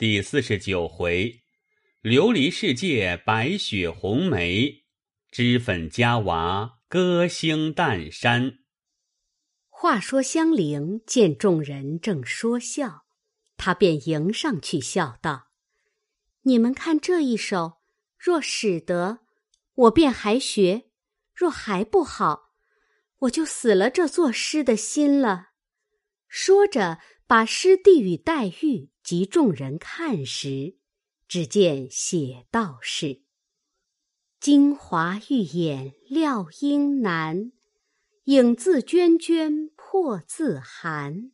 第四十九回，琉璃世界白雪红梅，脂粉佳娃歌星淡山。话说香菱见众人正说笑，她便迎上去笑道：“你们看这一首，若使得，我便还学；若还不好，我就死了这作诗的心了。”说着，把诗递与黛玉。及众人看时，只见写道是：“京华玉眼料应难，影自娟娟破自寒。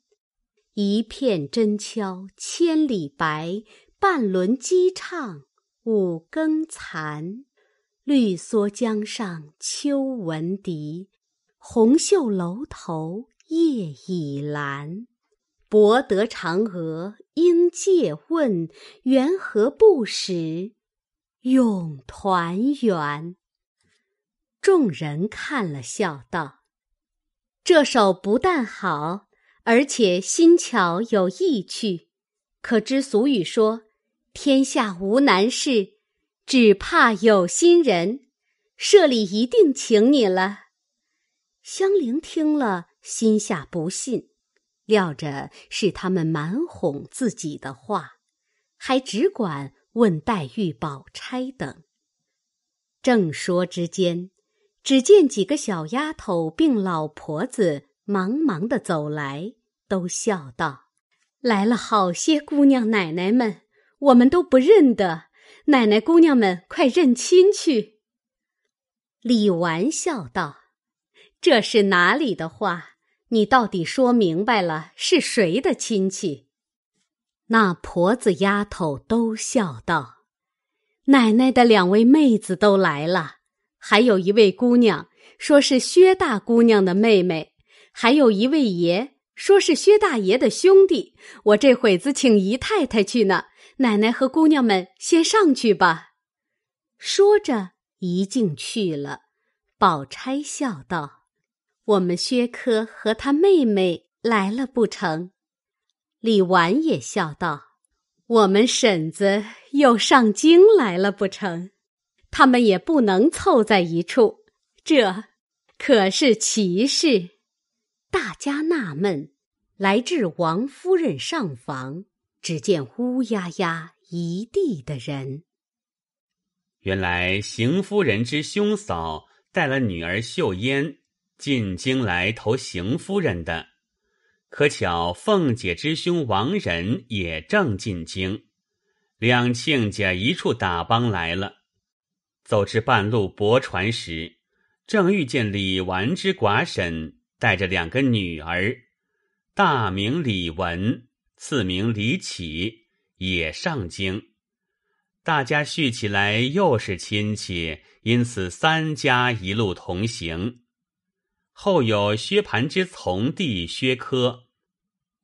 一片真敲千里白，半轮鸡唱五更残。绿蓑江上秋闻笛，红袖楼头夜已阑。”博得嫦娥应借问，缘何不使永团圆？众人看了，笑道：“这首不但好，而且新巧有意趣。可知俗语说：‘天下无难事，只怕有心人。’社里一定请你了。”香菱听了，心下不信。料着是他们蛮哄自己的话，还只管问黛玉、宝钗等。正说之间，只见几个小丫头并老婆子忙忙的走来，都笑道：“来了好些姑娘奶奶们，我们都不认得。奶奶姑娘们，快认亲去。”李纨笑道：“这是哪里的话？”你到底说明白了是谁的亲戚？那婆子丫头都笑道：“奶奶的两位妹子都来了，还有一位姑娘说是薛大姑娘的妹妹，还有一位爷说是薛大爷的兄弟。我这会子请姨太太去呢，奶奶和姑娘们先上去吧。”说着，一径去了。宝钗笑道。我们薛科和他妹妹来了不成？李纨也笑道：“我们婶子又上京来了不成？他们也不能凑在一处，这可是奇事。”大家纳闷，来至王夫人上房，只见乌压压一地的人。原来邢夫人之兄嫂带了女儿秀烟。进京来投邢夫人的，可巧凤姐之兄王仁也正进京，两亲家一处打帮来了。走至半路泊船时，正遇见李纨之寡婶带着两个女儿，大名李文，次名李启，也上京。大家叙起来又是亲戚，因此三家一路同行。后有薛蟠之从弟薛科，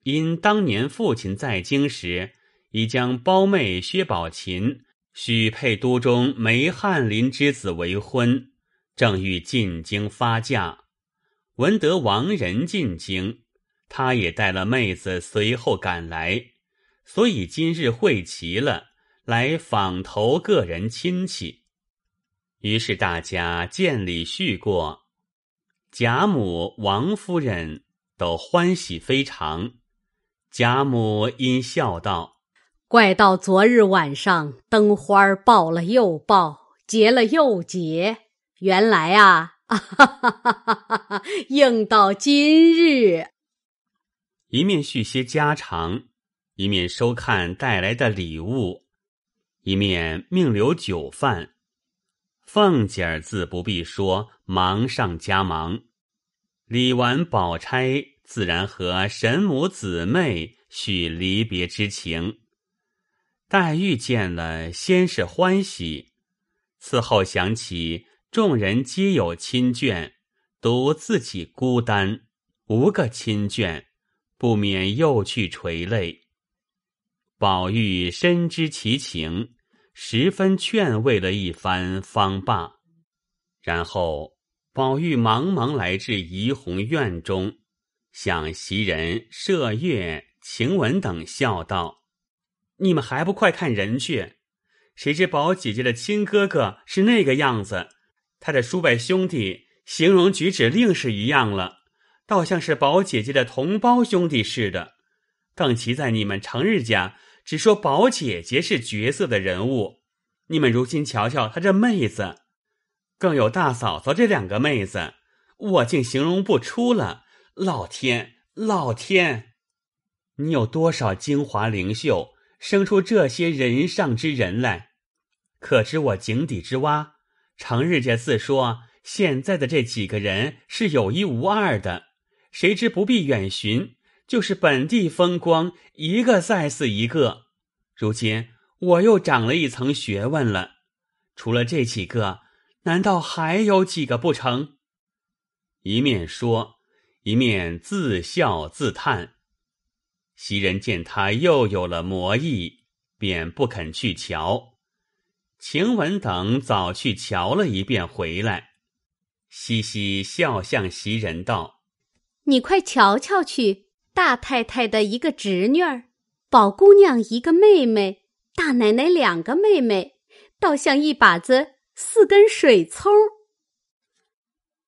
因当年父亲在京时，已将胞妹薛宝琴许配都中梅翰林之子为婚，正欲进京发嫁。闻得王仁进京，他也带了妹子随后赶来，所以今日会齐了，来访投个人亲戚。于是大家见礼叙过。贾母、王夫人都欢喜非常。贾母因笑道：“怪到昨日晚上灯花爆了又爆，结了又结，原来啊，哈哈哈哈哈！应到今日。”一面叙些家常，一面收看带来的礼物，一面命留酒饭。凤姐儿自不必说，忙上加忙。李纨、宝钗自然和神母姊妹叙离别之情。黛玉见了，先是欢喜，此后想起众人皆有亲眷，独自己孤单，无个亲眷，不免又去垂泪。宝玉深知其情。十分劝慰了一番，方罢。然后宝玉忙忙来至怡红院中，向袭人、麝月、晴雯等笑道：“你们还不快看人去？谁知宝姐姐的亲哥哥是那个样子，他的叔伯兄弟形容举止另是一样了，倒像是宝姐姐的同胞兄弟似的。更奇在你们成日家只说宝姐姐是绝色的人物，你们如今瞧瞧她这妹子，更有大嫂嫂这两个妹子，我竟形容不出了。老天，老天，你有多少精华灵秀，生出这些人上之人来？可知我井底之蛙，成日家自说现在的这几个人是有一无二的，谁知不必远寻。就是本地风光，一个赛似一个。如今我又长了一层学问了。除了这几个，难道还有几个不成？一面说，一面自笑自叹。袭人见他又有了魔意，便不肯去瞧。晴雯等早去瞧了一遍，回来，嘻嘻笑向袭人道：“你快瞧瞧去。”大太太的一个侄女儿，宝姑娘一个妹妹，大奶奶两个妹妹，倒像一把子四根水葱。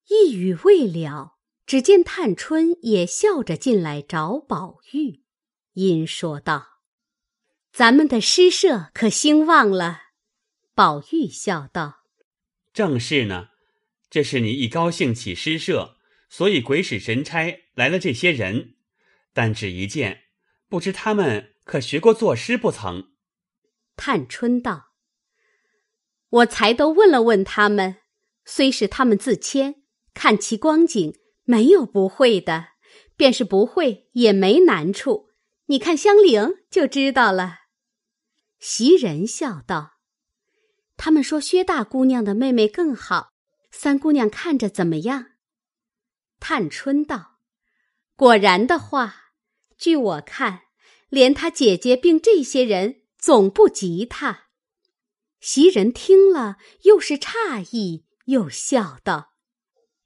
一语未了，只见探春也笑着进来找宝玉，因说道：“咱们的诗社可兴旺了。”宝玉笑道：“正是呢，这是你一高兴起诗社，所以鬼使神差来了这些人。”但只一件，不知他们可学过作诗不曾？探春道：“我才都问了问他们，虽是他们自谦，看其光景，没有不会的。便是不会，也没难处。你看香菱就知道了。”袭人笑道：“他们说薛大姑娘的妹妹更好，三姑娘看着怎么样？”探春道：“果然的话。”据我看，连他姐姐并这些人总不及他。袭人听了，又是诧异，又笑道：“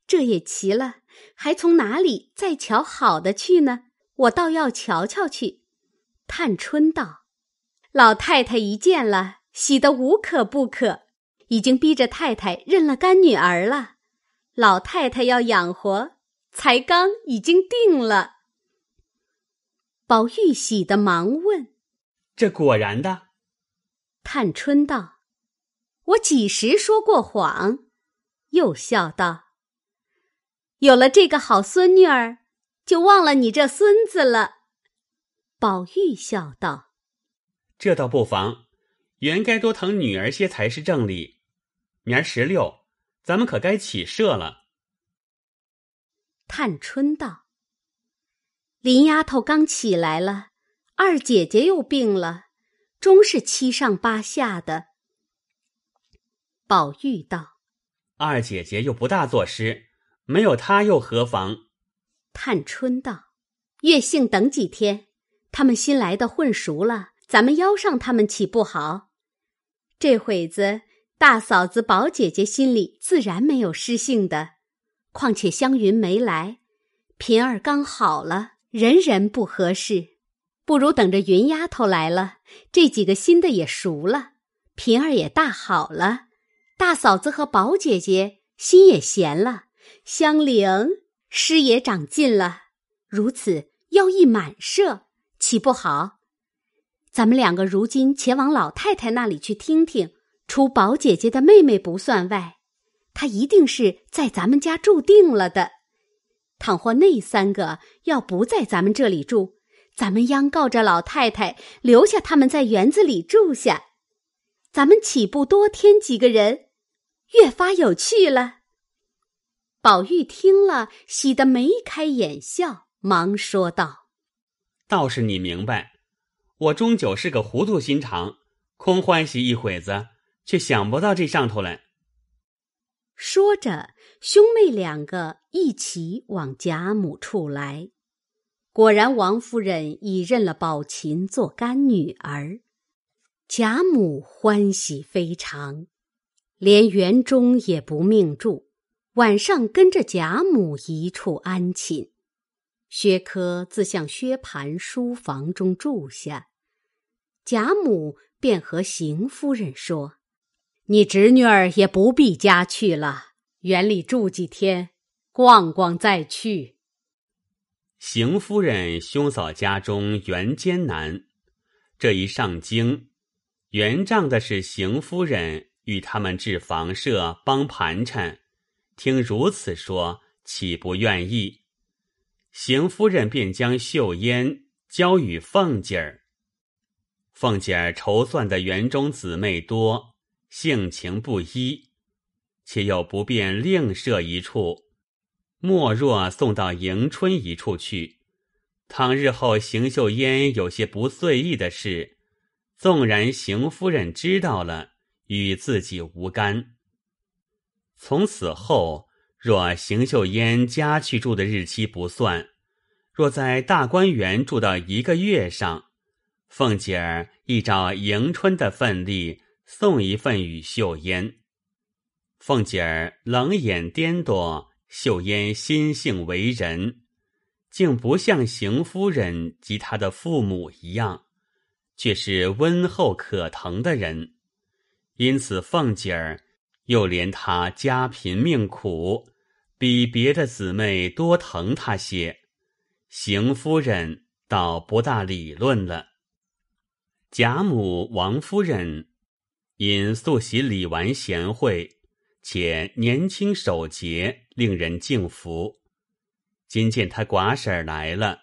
这也奇了，还从哪里再瞧好的去呢？我倒要瞧瞧去。”探春道：“老太太一见了，喜得无可不可，已经逼着太太认了干女儿了。老太太要养活，才刚已经定了。”宝玉喜的忙问：“这果然的？”探春道：“我几时说过谎？”又笑道：“有了这个好孙女儿，就忘了你这孙子了。”宝玉笑道：“这倒不妨，原该多疼女儿些才是正理。明儿十六，咱们可该起社了。”探春道。林丫头刚起来了，二姐姐又病了，终是七上八下的。宝玉道：“二姐姐又不大作诗，没有她又何妨？”探春道：“月幸等几天，他们新来的混熟了，咱们邀上他们岂不好？这会子大嫂子、宝姐姐心里自然没有失兴的。况且湘云没来，平儿刚好了。”人人不合适，不如等着云丫头来了，这几个新的也熟了，平儿也大好了，大嫂子和宝姐姐心也闲了，香菱诗也长进了，如此要一满社，岂不好？咱们两个如今前往老太太那里去听听，除宝姐姐的妹妹不算外，她一定是在咱们家住定了的。倘或那三个要不在咱们这里住，咱们央告着老太太留下他们在园子里住下，咱们岂不多添几个人，越发有趣了。宝玉听了，喜得眉开眼笑，忙说道：“倒是你明白，我终究是个糊涂心肠，空欢喜一会子，却想不到这上头来。”说着，兄妹两个一起往贾母处来。果然，王夫人已认了宝琴做干女儿，贾母欢喜非常，连园中也不命住，晚上跟着贾母一处安寝。薛科自向薛蟠书房中住下，贾母便和邢夫人说：“你侄女儿也不必家去了，园里住几天，逛逛再去。”邢夫人兄嫂家中原艰难，这一上京，原仗的是邢夫人与他们置房舍帮盘缠，听如此说，岂不愿意？邢夫人便将秀烟交与凤姐儿。凤姐儿筹算的园中姊妹多，性情不一，且又不便另设一处。莫若送到迎春一处去。倘日后邢秀烟有些不遂意的事，纵然邢夫人知道了，与自己无干。从此后，若邢秀烟家去住的日期不算，若在大观园住到一个月上，凤姐儿亦照迎春的份例送一份与秀烟。凤姐儿冷眼颠簸。秀烟心性为人，竟不像邢夫人及她的父母一样，却是温厚可疼的人。因此，凤姐儿又怜她家贫命苦，比别的姊妹多疼她些。邢夫人倒不大理论了。贾母、王夫人因素喜李纨贤惠。且年轻守节，令人敬服。今见他寡婶儿来了，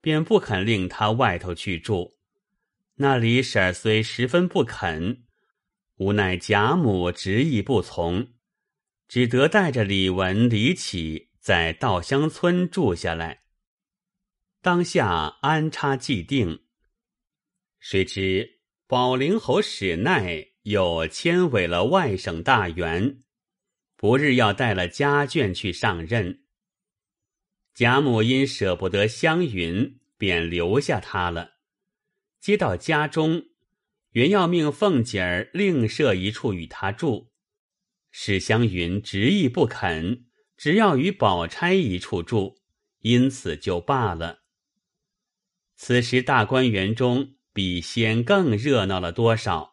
便不肯令他外头去住。那李婶儿虽十分不肯，无奈贾母执意不从，只得带着李文、李启在稻香村住下来。当下安插既定，谁知宝灵侯史奈又迁委了外省大员。不日要带了家眷去上任，贾母因舍不得湘云，便留下他了。接到家中，原要命凤姐儿另设一处与他住，史湘云执意不肯，只要与宝钗一处住，因此就罢了。此时大观园中比先更热闹了多少？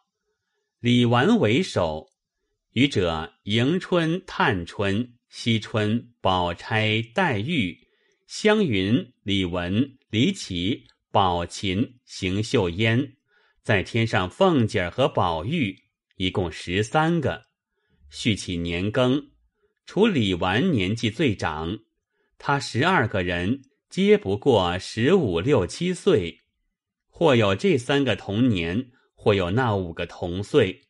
李纨为首。余者迎春、探春、惜春、宝钗、黛玉、湘云、李文、李绮、宝琴、邢岫烟，再添上凤姐儿和宝玉，一共十三个。续起年庚，除李纨年纪最长，他十二个人皆不过十五六七岁，或有这三个同年，或有那五个同岁。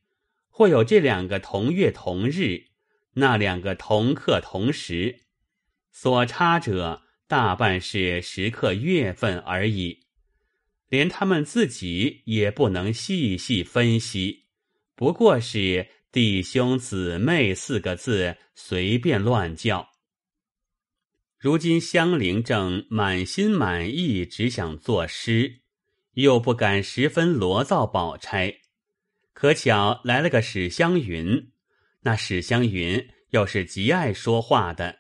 或有这两个同月同日，那两个同刻同时，所差者大半是时刻月份而已，连他们自己也不能细细分析，不过是弟兄姊妹四个字随便乱叫。如今香菱正满心满意，只想作诗，又不敢十分罗造宝钗。可巧来了个史湘云，那史湘云又是极爱说话的，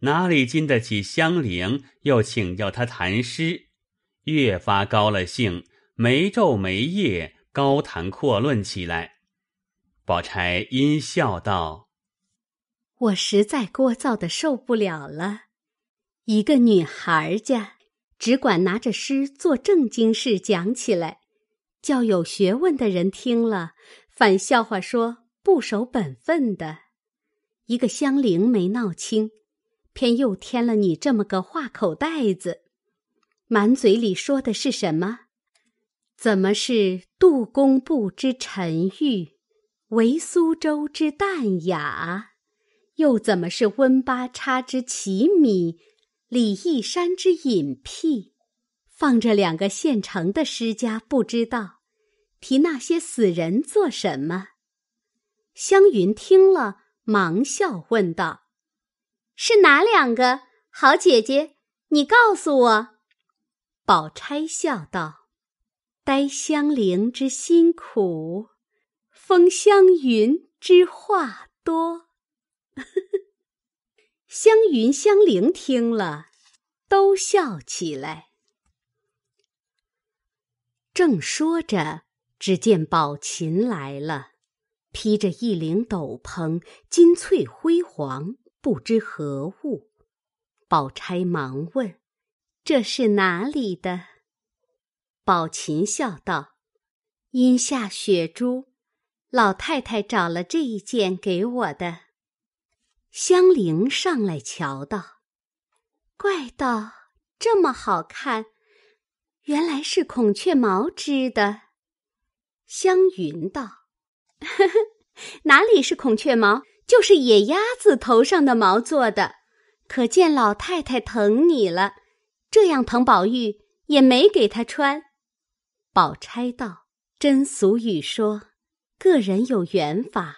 哪里经得起香菱又请教他谈诗，越发高了兴，没昼没夜高谈阔论起来。宝钗因笑道：“我实在聒噪的受不了了，一个女孩家只管拿着诗做正经事讲起来。”叫有学问的人听了，反笑话说不守本分的。一个香菱没闹清，偏又添了你这么个话口袋子，满嘴里说的是什么？怎么是杜工部之沉郁，为苏州之淡雅？又怎么是温八叉之奇米，李义山之隐僻？放着两个现成的诗家，不知道。提那些死人做什么？湘云听了，忙笑问道：“是哪两个？好姐姐，你告诉我。”宝钗笑道：“呆香菱之辛苦，封湘云之话多。” 湘云、湘菱听了，都笑起来。正说着。只见宝琴来了，披着一领斗篷，金翠辉煌，不知何物。宝钗忙问：“这是哪里的？”宝琴笑道：“阴下雪珠，老太太找了这一件给我的。”香菱上来瞧道：“怪道这么好看，原来是孔雀毛织的。”湘云道：“呵呵，哪里是孔雀毛，就是野鸭子头上的毛做的。可见老太太疼你了，这样疼宝玉也没给她穿。”宝钗道：“真俗语说，个人有缘法，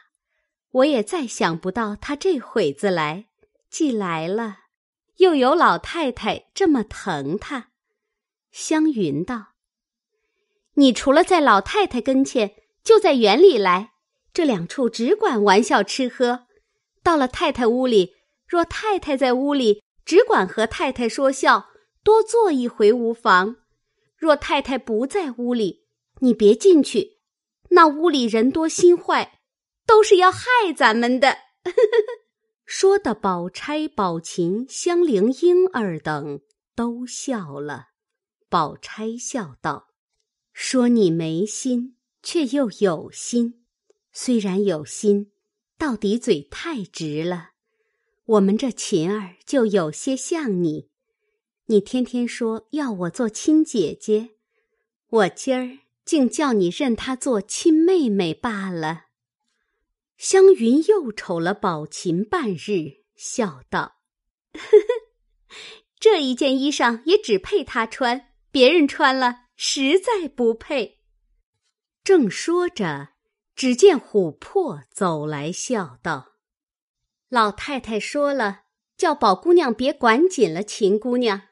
我也再想不到他这会子来，既来了，又有老太太这么疼他。”湘云道。你除了在老太太跟前，就在园里来，这两处只管玩笑吃喝。到了太太屋里，若太太在屋里，只管和太太说笑，多坐一回无妨。若太太不在屋里，你别进去，那屋里人多心坏，都是要害咱们的。说的宝钗、宝琴、香菱、莺儿等都笑了。宝钗笑道。说你没心，却又有心。虽然有心，到底嘴太直了。我们这琴儿就有些像你。你天天说要我做亲姐姐，我今儿竟叫你认她做亲妹妹罢了。湘云又瞅了宝琴半日，笑道：“呵呵，这一件衣裳也只配她穿，别人穿了。”实在不配。正说着，只见琥珀走来，笑道：“老太太说了，叫宝姑娘别管紧了秦姑娘。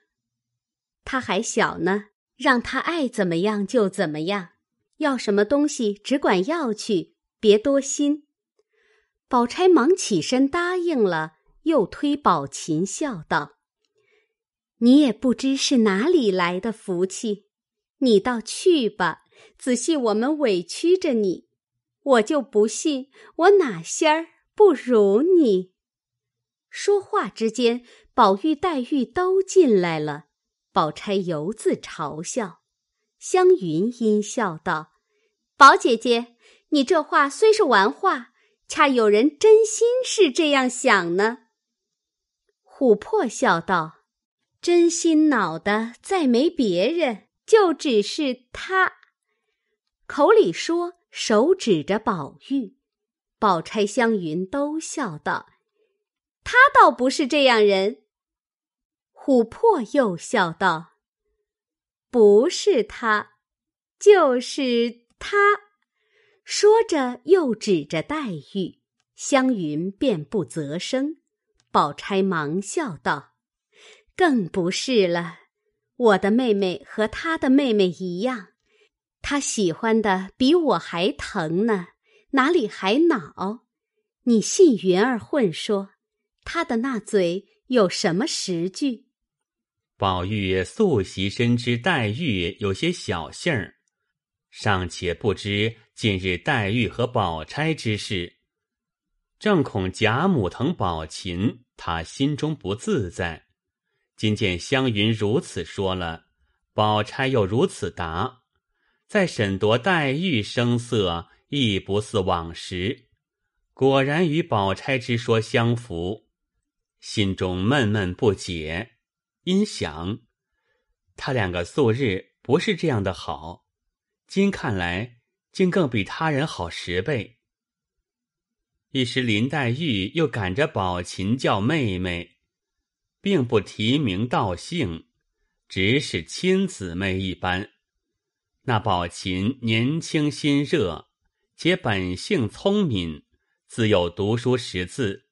她还小呢，让她爱怎么样就怎么样。要什么东西，只管要去，别多心。”宝钗忙起身答应了，又推宝琴笑道：“你也不知是哪里来的福气。”你倒去吧，仔细我们委屈着你，我就不信我哪仙儿不如你。说话之间，宝玉、黛玉都进来了，宝钗犹自嘲笑，湘云阴笑道：“宝姐姐，你这话虽是玩话，恰有人真心是这样想呢。”琥珀笑道：“真心恼的再没别人。”就只是他，口里说，手指着宝玉，宝钗、湘云都笑道：“他倒不是这样人。”琥珀又笑道：“不是他，就是他。”说着又指着黛玉，湘云便不择声，宝钗忙笑道：“更不是了。”我的妹妹和她的妹妹一样，她喜欢的比我还疼呢，哪里还恼？你信云儿混说，她的那嘴有什么实据？宝玉素习深知黛玉有些小性儿，尚且不知近日黛玉和宝钗之事，正恐贾母疼宝琴，他心中不自在。今见湘云如此说了，宝钗又如此答，再审夺黛玉声色，亦不似往时，果然与宝钗之说相符，心中闷闷不解，因想他两个素日不是这样的好，今看来竟更比他人好十倍。一时林黛玉又赶着宝琴叫妹妹。并不提名道姓，只是亲姊妹一般。那宝琴年轻心热，且本性聪明，自幼读书识字。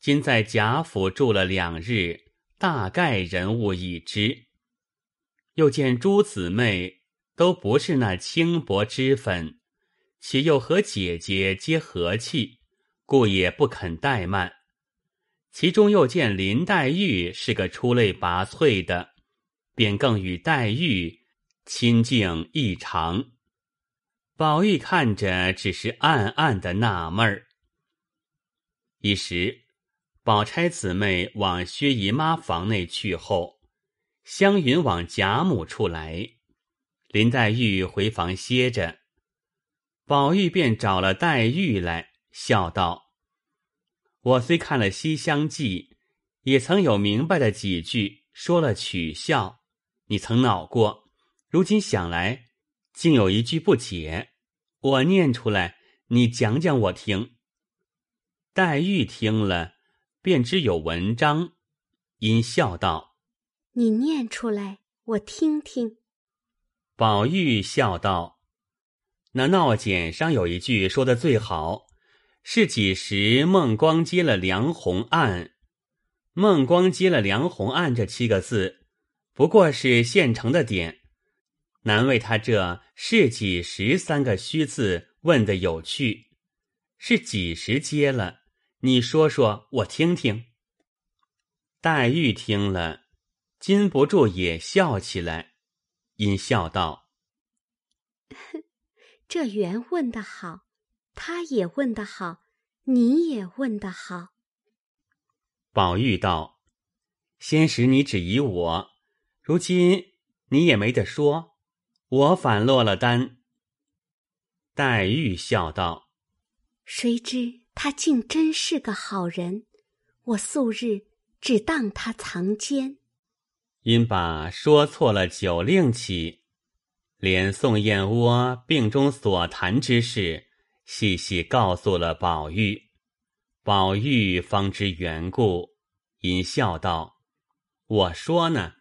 今在贾府住了两日，大概人物已知。又见诸姊妹都不是那轻薄脂粉，且又和姐姐皆和气，故也不肯怠慢。其中又见林黛玉是个出类拔萃的，便更与黛玉亲近异常。宝玉看着，只是暗暗的纳闷儿。一时，宝钗姊妹往薛姨妈房内去后，湘云往贾母处来，林黛玉回房歇着。宝玉便找了黛玉来，笑道：“我虽看了《西厢记》，也曾有明白的几句，说了取笑，你曾恼过，如今想来。”竟有一句不解，我念出来，你讲讲我听。黛玉听了，便知有文章，因笑道：“你念出来，我听听。”宝玉笑道：“那闹简上有一句说的最好，是几时孟光接了梁鸿案？孟光接了梁鸿案这七个字，不过是现成的点。”难为他这是几时三个虚字问的有趣，是几时接了？你说说我听听。黛玉听了，禁不住也笑起来，因笑道：“这缘问得好，他也问得好，你也问得好。”宝玉道：“先时你只疑我，如今你也没得说。”我反落了单。黛玉笑道：“谁知他竟真是个好人，我素日只当他藏奸。”因把说错了酒令起，连宋燕窝病中所谈之事，细细告诉了宝玉。宝玉方知缘故，因笑道：“我说呢，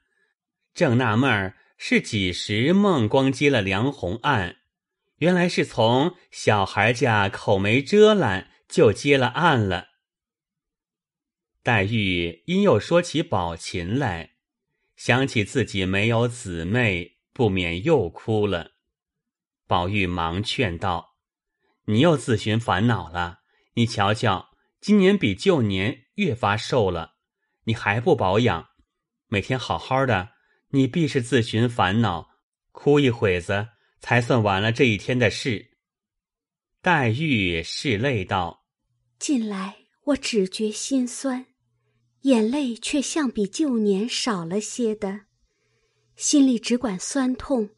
正纳闷儿。”是几时孟光接了梁鸿案？原来是从小孩家口没遮拦就接了案了。黛玉因又说起宝琴来，想起自己没有姊妹，不免又哭了。宝玉忙劝道：“你又自寻烦恼了。你瞧瞧，今年比旧年越发瘦了，你还不保养，每天好好的。”你必是自寻烦恼，哭一会子，才算完了这一天的事。黛玉拭泪道：“近来我只觉心酸，眼泪却像比旧年少了些的，心里只管酸痛，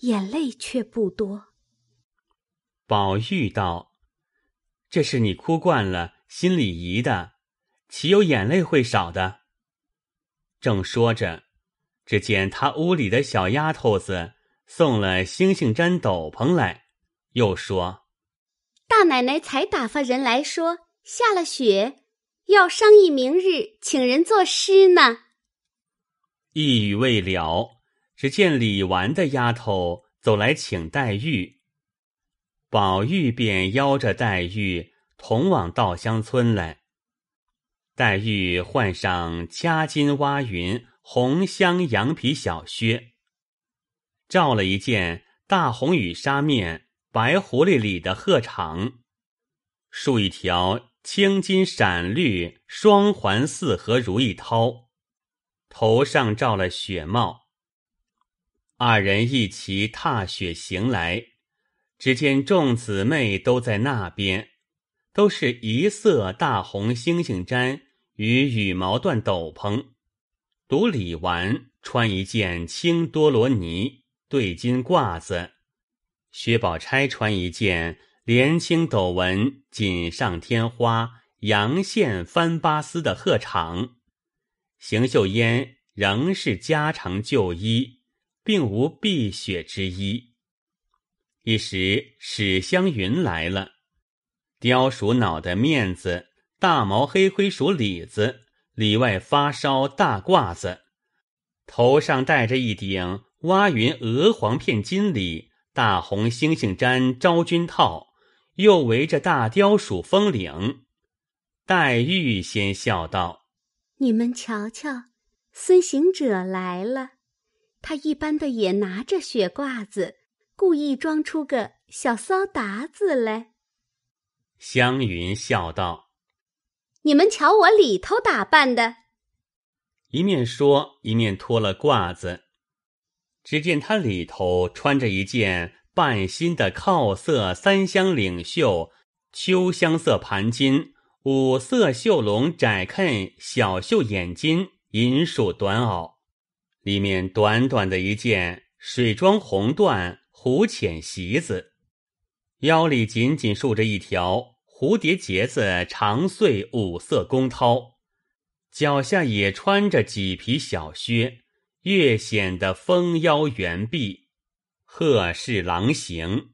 眼泪却不多。”宝玉道：“这是你哭惯了，心里疑的，岂有眼泪会少的？”正说着。只见他屋里的小丫头子送了星星毡斗篷来，又说：“大奶奶才打发人来说下了雪，要商议明日请人作诗呢。”一语未了，只见李纨的丫头走来请黛玉，宝玉便邀着黛玉同往稻香村来。黛玉换上掐金挖云。红香羊皮小靴，罩了一件大红羽纱面白狐狸里的鹤氅，束一条青金闪绿双环四合如意绦，头上罩了雪帽。二人一齐踏雪行来，只见众姊妹都在那边，都是一色大红星星毡与羽毛缎斗篷。独李纨穿一件青多罗尼对襟褂子，薛宝钗穿一件连青斗纹锦上添花阳线翻巴丝的鹤氅，邢岫烟仍是家常旧衣，并无避雪之衣。一时史湘云来了，貂鼠脑的面子，大毛黑灰鼠里子。里外发烧大褂子，头上戴着一顶挖云鹅黄片金里大红星星毡昭君套，又围着大雕鼠风领。黛玉先笑道：“你们瞧瞧，孙行者来了。他一般的也拿着雪褂子，故意装出个小骚达子来。”湘云笑道。你们瞧我里头打扮的，一面说一面脱了褂子，只见他里头穿着一件半新的靠色三香领袖、秋香色盘巾、五色绣龙窄裉小绣眼巾、银鼠短袄，里面短短的一件水装红缎狐浅席子，腰里紧紧束着一条蝴蝶结子长穗五色弓绦，脚下也穿着麂皮小靴，越显得丰腰圆臂。贺氏狼行，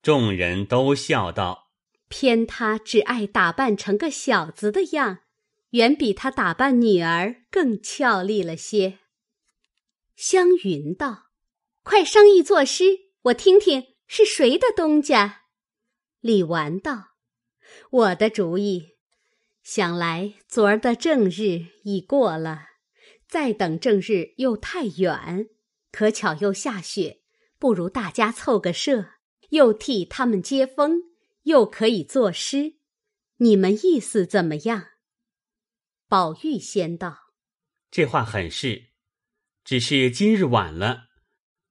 众人都笑道：“偏他只爱打扮成个小子的样，远比他打扮女儿更俏丽了些。”湘云道：“快商议作诗，我听听是谁的东家。”李纨道：“我的主意。想来昨儿的正日已过了，再等正日又太远，可巧又下雪。”不如大家凑个社，又替他们接风，又可以作诗。你们意思怎么样？宝玉先道：“这话很是，只是今日晚了，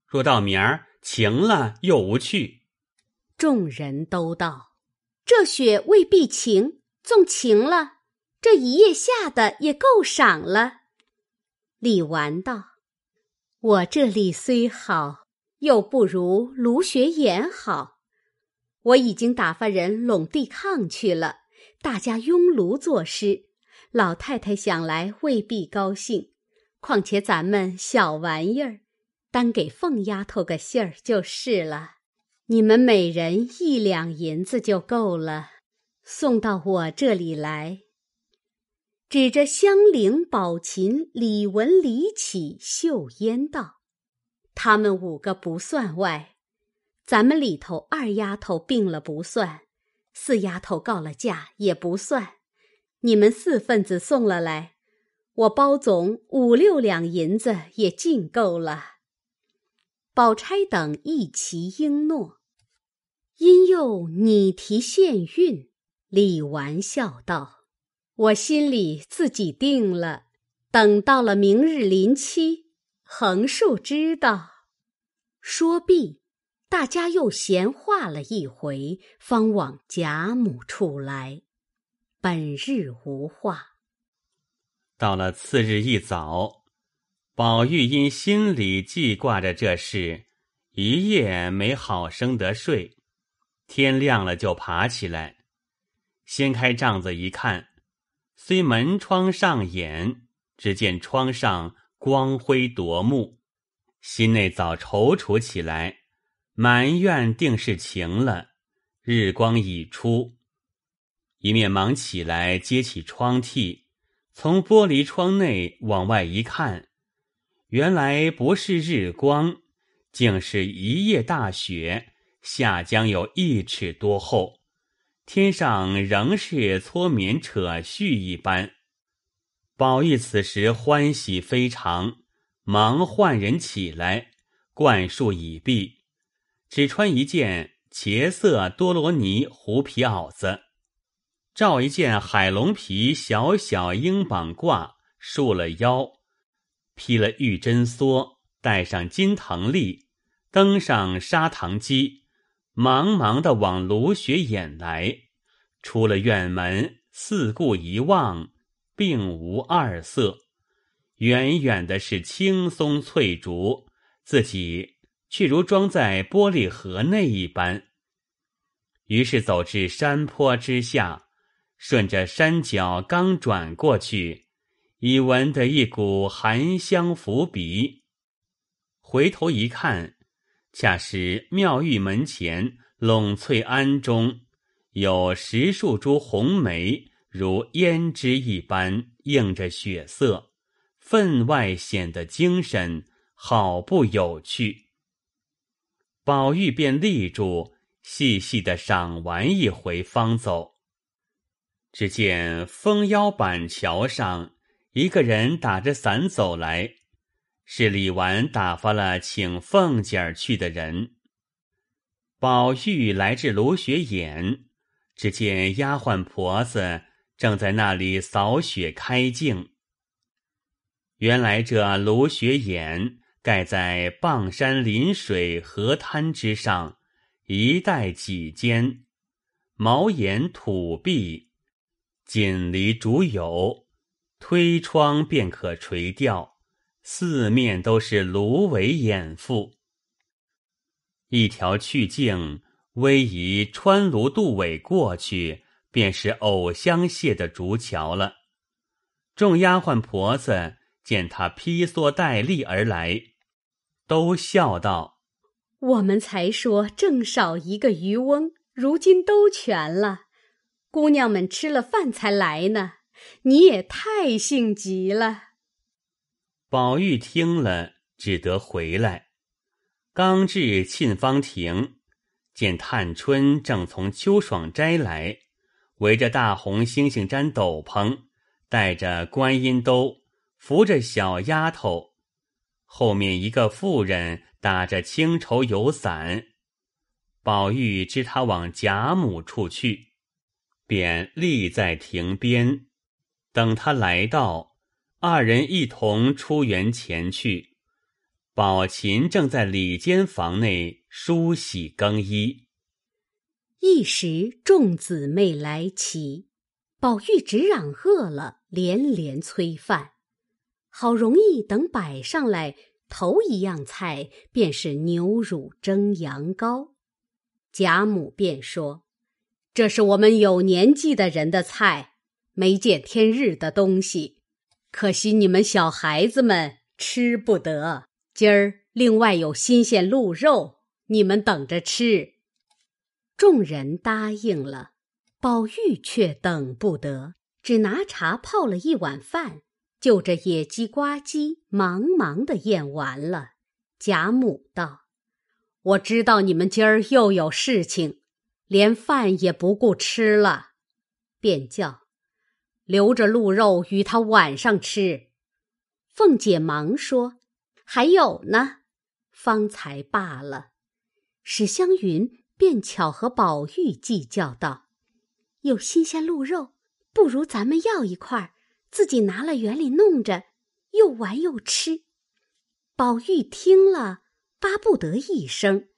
若到明儿晴了，又无趣。”众人都道：“这雪未必晴，纵晴了，这一夜下的也够赏了。”李纨道：“我这里虽好。”又不如卢雪眼好，我已经打发人拢地炕去了，大家拥炉作诗。老太太想来未必高兴，况且咱们小玩意儿，单给凤丫头个信儿就是了。你们每人一两银子就够了，送到我这里来。指着香菱、宝琴、李文、李绮、秀烟道。他们五个不算外，咱们里头二丫头病了不算，四丫头告了假也不算，你们四份子送了来，我包总五六两银子也尽够了。宝钗等一齐应诺，因又拟题献韵，李纨笑道：“我心里自己定了，等到了明日临期。”横竖知道，说毕，大家又闲话了一回，方往贾母处来。本日无话。到了次日一早，宝玉因心里记挂着这事，一夜没好生得睡。天亮了就爬起来，掀开帐子一看，虽门窗上掩，只见窗上。光辉夺目，心内早踌躇起来，埋怨定是晴了，日光已出。一面忙起来揭起窗屉，从玻璃窗内往外一看，原来不是日光，竟是一夜大雪，下将有一尺多厚，天上仍是搓棉扯絮一般。宝玉此时欢喜非常，忙唤人起来，灌漱已毕，只穿一件茄色多罗尼狐皮袄子，罩一件海龙皮小小鹰膀褂，束了腰，披了玉针梭，戴上金藤笠，登上砂糖机，忙忙的往芦雪眼来，出了院门，四顾一望。并无二色，远远的是青松翠竹，自己却如装在玻璃盒内一般。于是走至山坡之下，顺着山脚刚转过去，已闻得一股寒香拂鼻。回头一看，恰是妙玉门前陇翠庵中有十数株红梅。如胭脂一般映着血色，分外显得精神，好不有趣。宝玉便立住，细细的赏玩一回，方走。只见封腰板桥上，一个人打着伞走来，是李纨打发了请凤姐儿去的人。宝玉来至芦雪眼，只见丫鬟婆子。正在那里扫雪开镜。原来这芦雪眼盖在傍山临水河滩之上，一带几间，茅檐土壁，紧离竹牖，推窗便可垂钓，四面都是芦苇掩覆。一条去径，逶迤穿芦渡苇过去，便是藕香榭的竹桥了。众丫鬟婆子见他披蓑戴笠而来，都笑道：“我们才说正少一个渔翁，如今都全了。姑娘们吃了饭才来呢，你也太性急了。”宝玉听了，只得回来。刚至沁芳亭，见探春正从秋爽斋来，围着大红猩猩毡斗篷，戴着观音兜，扶着小丫头，后面一个妇人打着青绸油伞。宝玉知他往贾母处去，便立在亭边，等他来到，二人一同出园前去。宝琴正在里间房内梳洗更衣，一时众姊妹来齐，宝玉只嚷饿了，连连催饭。好容易等摆上来，头一样菜便是牛乳蒸羊羔。贾母便说：“这是我们有年纪的人的菜，没见天日的东西，可惜你们小孩子们吃不得。”今儿另外有新鲜鹿肉，你们等着吃。众人答应了，宝玉却等不得，只拿茶泡了一碗饭，就着野鸡呱唧，忙忙的咽完了。贾母道：“我知道你们今儿又有事情，连饭也不顾吃了，便叫留着鹿肉与他晚上吃。”凤姐忙说。还有呢，方才罢了。史湘云便巧和宝玉计较道：“有新鲜鹿肉，不如咱们要一块，自己拿了园里弄着，又玩又吃。”宝玉听了，巴不得一声，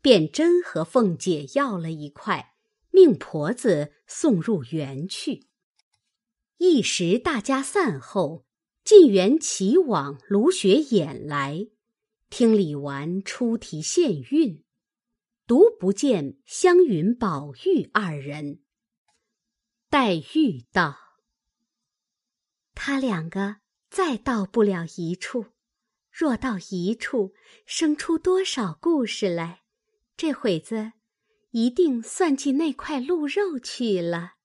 便真和凤姐要了一块，命婆子送入园去。一时大家散后。进园齐往芦雪眼来，听李纨出题献韵，独不见湘云、宝玉二人。黛玉道：“他两个再到不了一处，若到一处，生出多少故事来？这会子一定算计那块鹿肉去了。”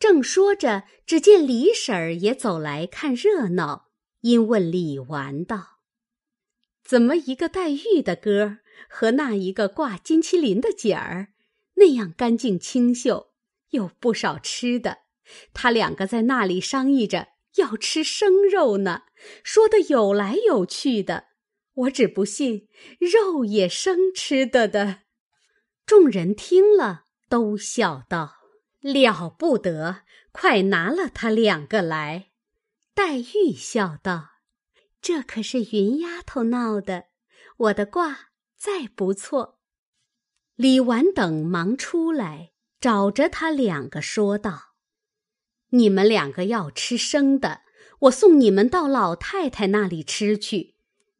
正说着，只见李婶儿也走来看热闹，因问李纨道：“怎么一个黛玉的歌和那一个挂金麒麟的姐儿，那样干净清秀，有不少吃的？他两个在那里商议着要吃生肉呢，说的有来有去的。我只不信肉也生吃的的。”众人听了，都笑道。了不得！快拿了他两个来。黛玉笑道：“这可是云丫头闹的，我的卦再不错。”李纨等忙出来，找着他两个说道：“你们两个要吃生的，我送你们到老太太那里吃去，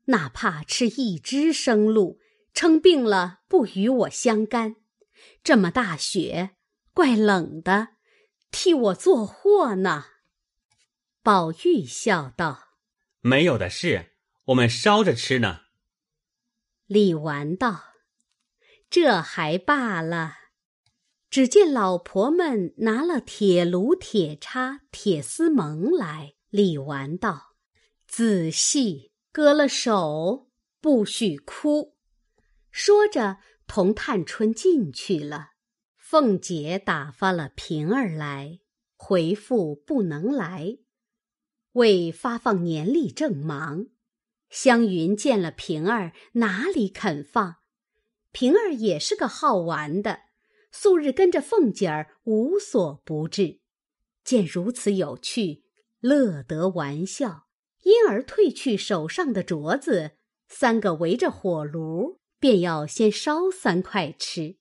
哪怕吃一只生鹿，称病了不与我相干。这么大雪。”怪冷的，替我做货呢。宝玉笑道：“没有的事，我们烧着吃呢。”李纨道：“这还罢了。”只见老婆们拿了铁炉、铁叉、铁丝蒙来。李纨道：“仔细割了手，不许哭。”说着，同探春进去了。凤姐打发了平儿来，回复不能来，为发放年例正忙。湘云见了平儿，哪里肯放？平儿也是个好玩的，素日跟着凤姐儿无所不至，见如此有趣，乐得玩笑，因而褪去手上的镯子，三个围着火炉，便要先烧三块吃。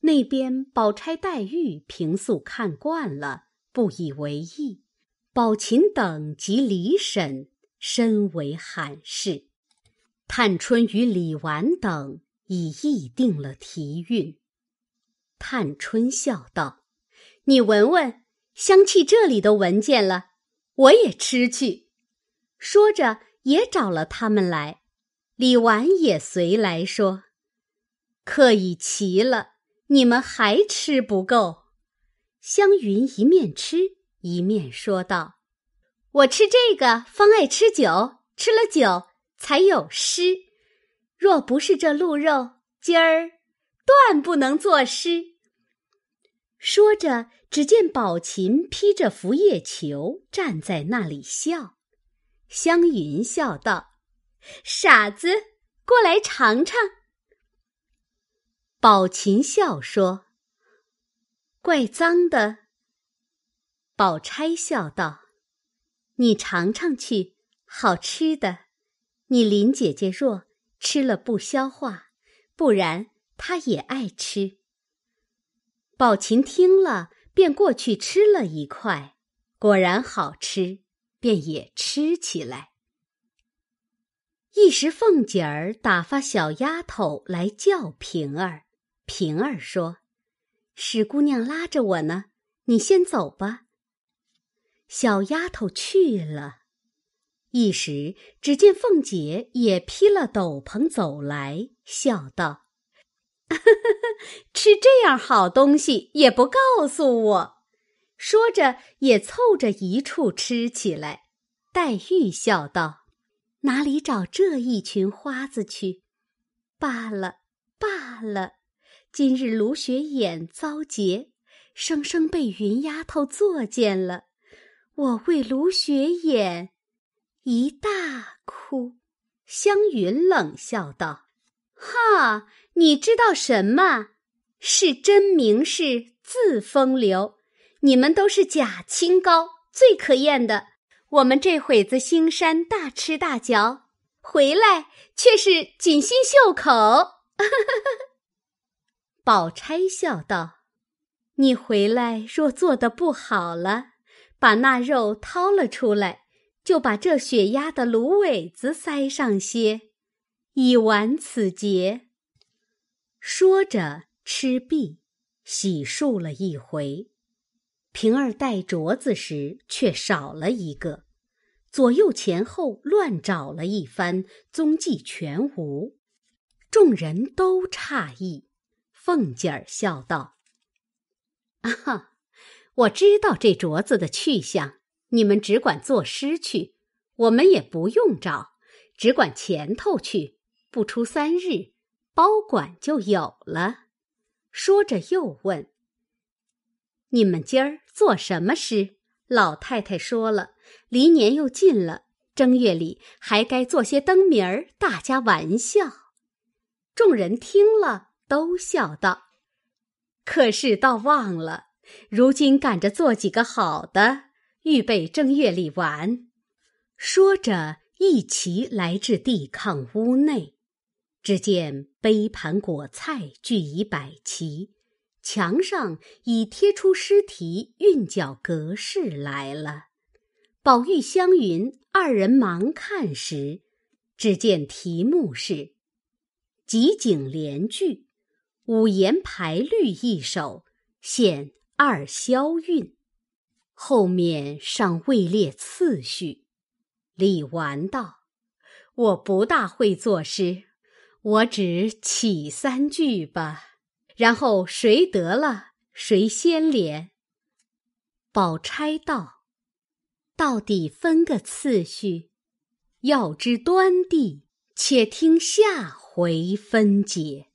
那边宝钗、黛玉平素看惯了，不以为意；宝琴等及李婶身为罕事。探春与李纨等已议定了题韵。探春笑道：“你闻闻，香气这里都闻见了，我也吃去。”说着也找了他们来。李纨也随来说：“客已齐了。”你们还吃不够？湘云一面吃一面说道：“我吃这个方爱吃酒，吃了酒才有诗。若不是这鹿肉，今儿断不能作诗。”说着，只见宝琴披着拂叶裘站在那里笑。湘云笑道：“傻子，过来尝尝。”宝琴笑说：“怪脏的。”宝钗笑道：“你尝尝去，好吃的。你林姐姐若吃了不消化，不然她也爱吃。”宝琴听了，便过去吃了一块，果然好吃，便也吃起来。一时凤姐儿打发小丫头来叫平儿。平儿说：“史姑娘拉着我呢，你先走吧。”小丫头去了，一时只见凤姐也披了斗篷走来，笑道：“ 吃这样好东西也不告诉我。”说着也凑着一处吃起来。黛玉笑道：“哪里找这一群花子去？罢了，罢了。”今日卢雪眼遭劫，生生被云丫头作践了。我为卢雪眼一大哭。湘云冷笑道：“哈，你知道什么？是真名士自风流。你们都是假清高，最可厌的。我们这会子兴山大吃大嚼，回来却是锦心绣口。”宝钗笑道：“你回来若做的不好了，把那肉掏了出来，就把这血压的芦苇子塞上些，以完此节。”说着吃毕，洗漱了一回。平儿戴镯子时，却少了一个，左右前后乱找了一番，踪迹全无。众人都诧异。凤姐儿笑道：“啊哈，我知道这镯子的去向。你们只管作诗去，我们也不用找，只管前头去。不出三日，包管就有了。”说着又问：“你们今儿做什么诗？”老太太说了：“离年又近了，正月里还该做些灯谜儿，大家玩笑。”众人听了。都笑道：“可是倒忘了，如今赶着做几个好的，预备正月里玩。”说着，一齐来至地炕屋内，只见杯盘果菜俱已摆齐，墙上已贴出诗题、韵脚格式来了。宝玉、湘云二人忙看时，只见题目是“集景联句”。五言排律一首，现二消韵，后面尚未列次序。李纨道：“我不大会作诗，我只起三句吧，然后谁得了谁先连。”宝钗道：“到底分个次序，要知端地，且听下回分解。”